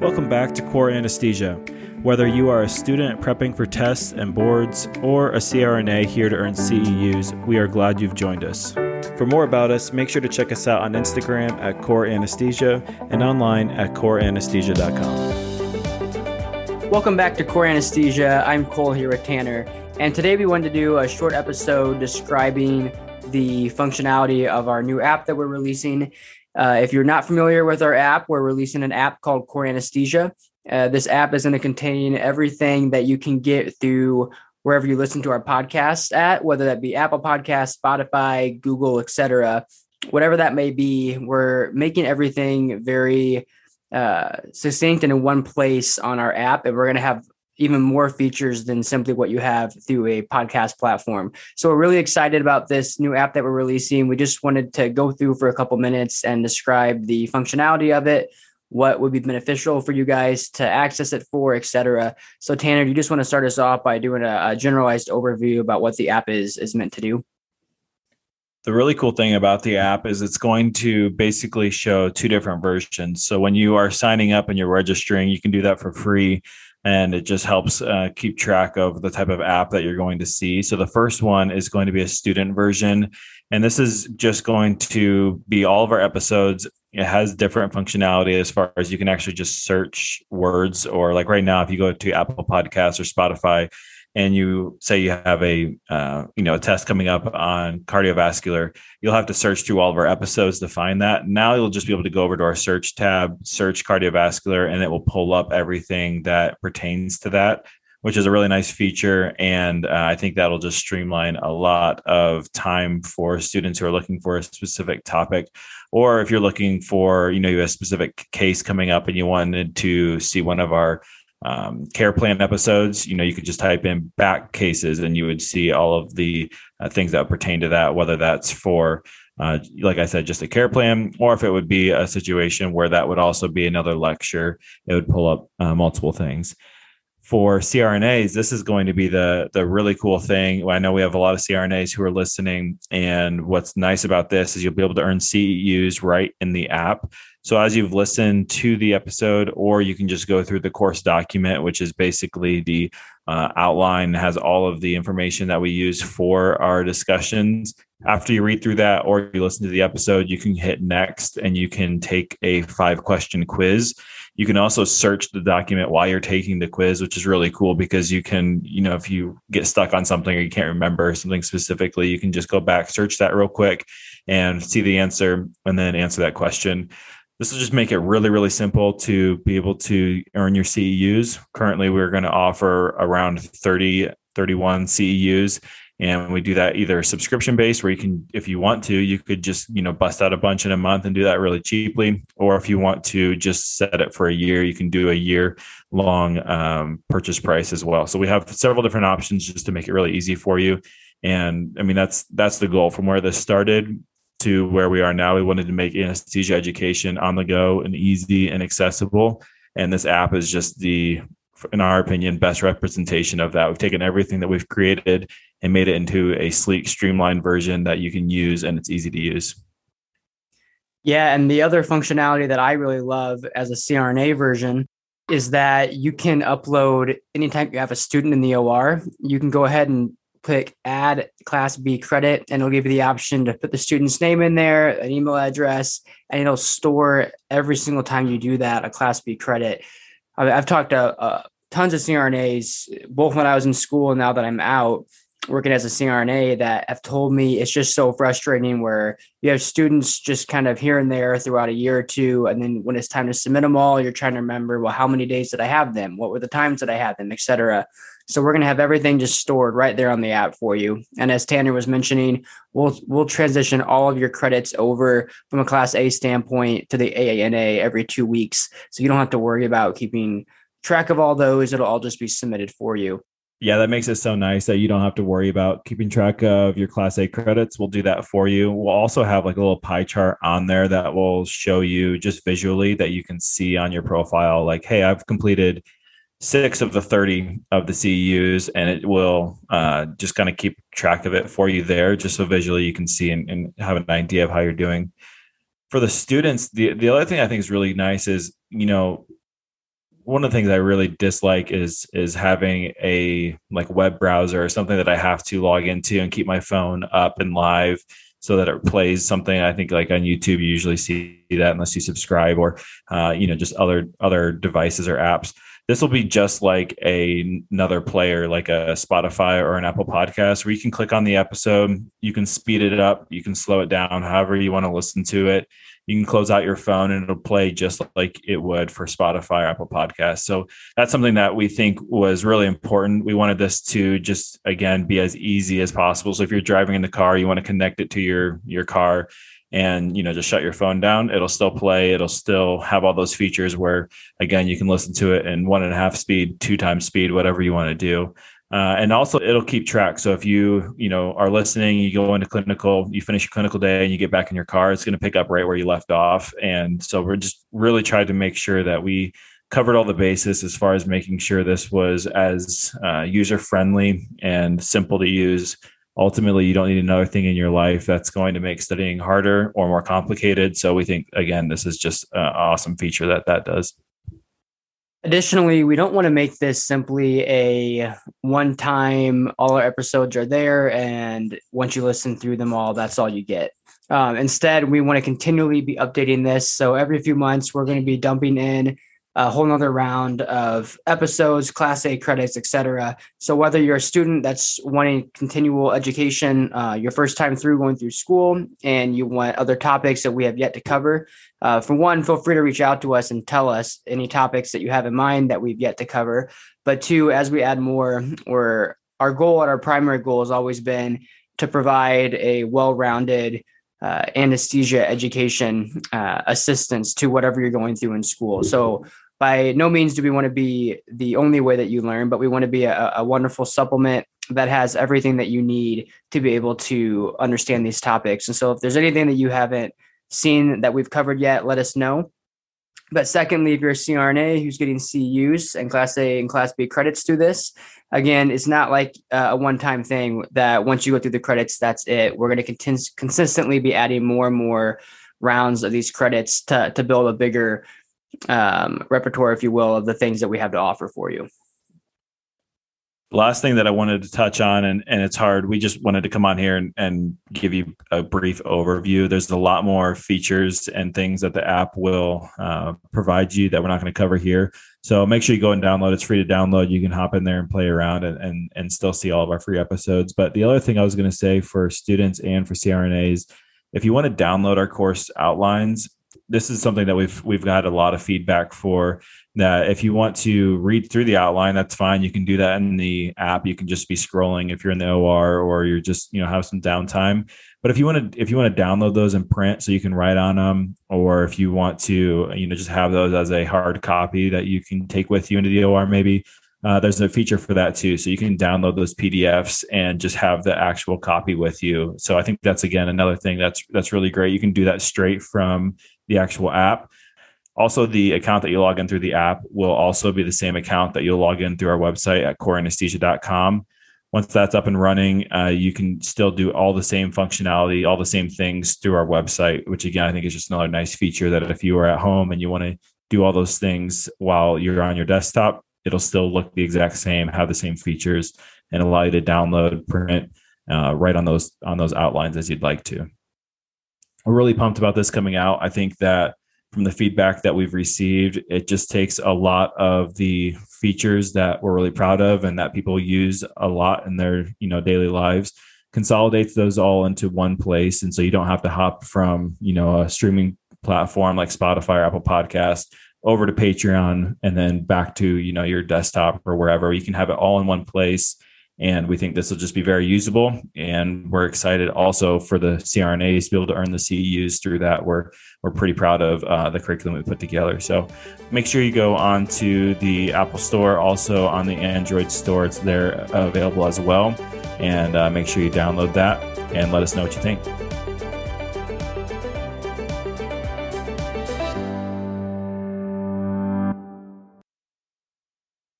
Welcome back to Core Anesthesia. Whether you are a student prepping for tests and boards or a CRNA here to earn CEUs, we are glad you've joined us. For more about us, make sure to check us out on Instagram at Core Anesthesia and online at coreanesthesia.com. Welcome back to Core Anesthesia. I'm Cole here with Tanner, and today we wanted to do a short episode describing the functionality of our new app that we're releasing uh, if you're not familiar with our app, we're releasing an app called Core Anesthesia. Uh, this app is going to contain everything that you can get through wherever you listen to our podcast at, whether that be Apple Podcast, Spotify, Google, etc. Whatever that may be, we're making everything very uh, succinct and in one place on our app, and we're going to have even more features than simply what you have through a podcast platform. So we're really excited about this new app that we're releasing. We just wanted to go through for a couple minutes and describe the functionality of it, what would be beneficial for you guys to access it for, etc. So Tanner, do you just want to start us off by doing a, a generalized overview about what the app is is meant to do? The really cool thing about the app is it's going to basically show two different versions. So when you are signing up and you're registering, you can do that for free and it just helps uh, keep track of the type of app that you're going to see. So the first one is going to be a student version, and this is just going to be all of our episodes. It has different functionality as far as you can actually just search words, or like right now, if you go to Apple Podcasts or Spotify, and you say you have a uh, you know a test coming up on cardiovascular you'll have to search through all of our episodes to find that. Now you'll just be able to go over to our search tab search cardiovascular and it will pull up everything that pertains to that which is a really nice feature. And uh, i think that'll just streamline a lot of time for students who are looking for a specific topic. Or if you're looking for you know you have a specific case coming up and you wanted to see one of our um, care plan episodes, you know, you could just type in back cases and you would see all of the uh, things that pertain to that, whether that's for, uh, like I said, just a care plan, or if it would be a situation where that would also be another lecture, it would pull up uh, multiple things. For CRNAs, this is going to be the the really cool thing. I know we have a lot of CRNAs who are listening, and what's nice about this is you'll be able to earn CEUs right in the app. So as you've listened to the episode, or you can just go through the course document, which is basically the uh, outline, has all of the information that we use for our discussions. After you read through that, or you listen to the episode, you can hit next and you can take a five question quiz. You can also search the document while you're taking the quiz, which is really cool because you can, you know, if you get stuck on something or you can't remember something specifically, you can just go back, search that real quick and see the answer and then answer that question. This will just make it really, really simple to be able to earn your CEUs. Currently, we're going to offer around 30, 31 CEUs. And we do that either subscription based, where you can, if you want to, you could just, you know, bust out a bunch in a month and do that really cheaply. Or if you want to just set it for a year, you can do a year long um, purchase price as well. So we have several different options just to make it really easy for you. And I mean, that's that's the goal from where this started to where we are now. We wanted to make anesthesia education on the go and easy and accessible. And this app is just the, in our opinion, best representation of that. We've taken everything that we've created and made it into a sleek, streamlined version that you can use and it's easy to use. Yeah. And the other functionality that I really love as a CRNA version is that you can upload anytime you have a student in the OR, you can go ahead and click add class B credit and it'll give you the option to put the student's name in there, an email address, and it'll store every single time you do that a class B credit. I've talked to uh, tons of CRNAs, both when I was in school and now that I'm out working as a CRNA, that have told me it's just so frustrating where you have students just kind of here and there throughout a year or two. And then when it's time to submit them all, you're trying to remember, well, how many days did I have them? What were the times that I had them, et cetera. So we're going to have everything just stored right there on the app for you. And as Tanner was mentioning, we'll we'll transition all of your credits over from a class A standpoint to the AANA every 2 weeks. So you don't have to worry about keeping track of all those. It'll all just be submitted for you. Yeah, that makes it so nice that you don't have to worry about keeping track of your class A credits. We'll do that for you. We'll also have like a little pie chart on there that will show you just visually that you can see on your profile like, hey, I've completed six of the 30 of the CEUs, and it will uh, just kind of keep track of it for you there, just so visually you can see and, and, have an idea of how you're doing. For the students, the, the other thing I think is really nice is, you know, one of the things I really dislike is is having a like web browser or something that I have to log into and keep my phone up and live so that it plays something. I think like on YouTube, you usually see that unless you subscribe or uh, you know just other other devices or apps. This will be just like a, another player, like a Spotify or an Apple Podcast, where you can click on the episode, you can speed it up, you can slow it down, however you want to listen to it you can close out your phone and it'll play just like it would for Spotify or Apple Podcasts. So that's something that we think was really important. We wanted this to just again be as easy as possible. So if you're driving in the car, you want to connect it to your your car and you know just shut your phone down it'll still play it'll still have all those features where again you can listen to it in one and a half speed two times speed whatever you want to do uh, and also it'll keep track. So if you, you know, are listening, you go into clinical, you finish your clinical day and you get back in your car, it's going to pick up right where you left off. And so we're just really trying to make sure that we covered all the bases as far as making sure this was as uh, user friendly and simple to use. Ultimately, you don't need another thing in your life that's going to make studying harder or more complicated. So we think again, this is just an awesome feature that that does. Additionally, we don't want to make this simply a one time, all our episodes are there. And once you listen through them all, that's all you get. Um, instead, we want to continually be updating this. So every few months, we're going to be dumping in a whole nother round of episodes, class A credits, etc. So whether you're a student that's wanting continual education, uh, your first time through going through school, and you want other topics that we have yet to cover, uh, for one, feel free to reach out to us and tell us any topics that you have in mind that we've yet to cover. But two, as we add more, or our goal and our primary goal has always been to provide a well-rounded uh, anesthesia education uh, assistance to whatever you're going through in school. So by no means do we want to be the only way that you learn, but we want to be a, a, wonderful supplement that has everything that you need to be able to understand these topics. And so, if there's anything that you haven't seen that we've covered yet, let us know. But secondly, if you're a CRNA who's getting CUs and Class A and Class B credits through this, again, it's not like a one-time thing that once you go through the credits, that's it. We're going to cont- consistently be adding more and more rounds of these credits to to build a bigger um, repertoire, if you will, of the things that we have to offer for you. Last thing that I wanted to touch on, and, and it's hard, we just wanted to come on here and, and give you a brief overview. There's a lot more features and things that the app will uh, provide you that we're not going to cover here. So make sure you go and download. It's free to download. You can hop in there and play around and, and, and still see all of our free episodes. But the other thing I was going to say for students and for CRNAs, if you want to download our course outlines, this is something that we've we've got a lot of feedback for that if you want to read through the outline that's fine. You can do that in the app. You can just be scrolling if you're in the OR or you're just you know have some downtime. But if you want to if you want to download those in print so you can write on them or if you want to you know just have those as a hard copy that you can take with you into the OR maybe uh, there's a feature for that too. So you can download those pdfs and just have the actual copy with you. So i think that's again another thing that's that's really great. You can do that straight from the actual app. Also, the account that you log in through the app will also be the same account that you'll log in through our website at coreanesthesia.com. Once that's up and running, uh, you can still do all the same functionality, all the same things through our website, which again, I think is just another nice feature that if you are at home and you want to do all those things while you're on your desktop, it'll still look the exact same, have the same features, and allow you to download, print, uh, right on those on those outlines as you'd like to we're really pumped about this coming out. I think that from the feedback that we've received, it just takes a lot of the features that we're really proud of and that people use a lot in their you know daily lives consolidates those all into one place. And so you don't have to hop from you know a streaming platform like spotify or apple podcast over to patreon and then back to you know your desktop or wherever. You can have it all in one place and we think this will just be very usable. And we're excited also for the CRNAs to be able to earn the CEUs through that. We're we're pretty proud of uh, the curriculum we put together. So make sure you go on to the Apple Store, also on the Android store. It's there available as well. And uh, make sure you download that and let us know what you think.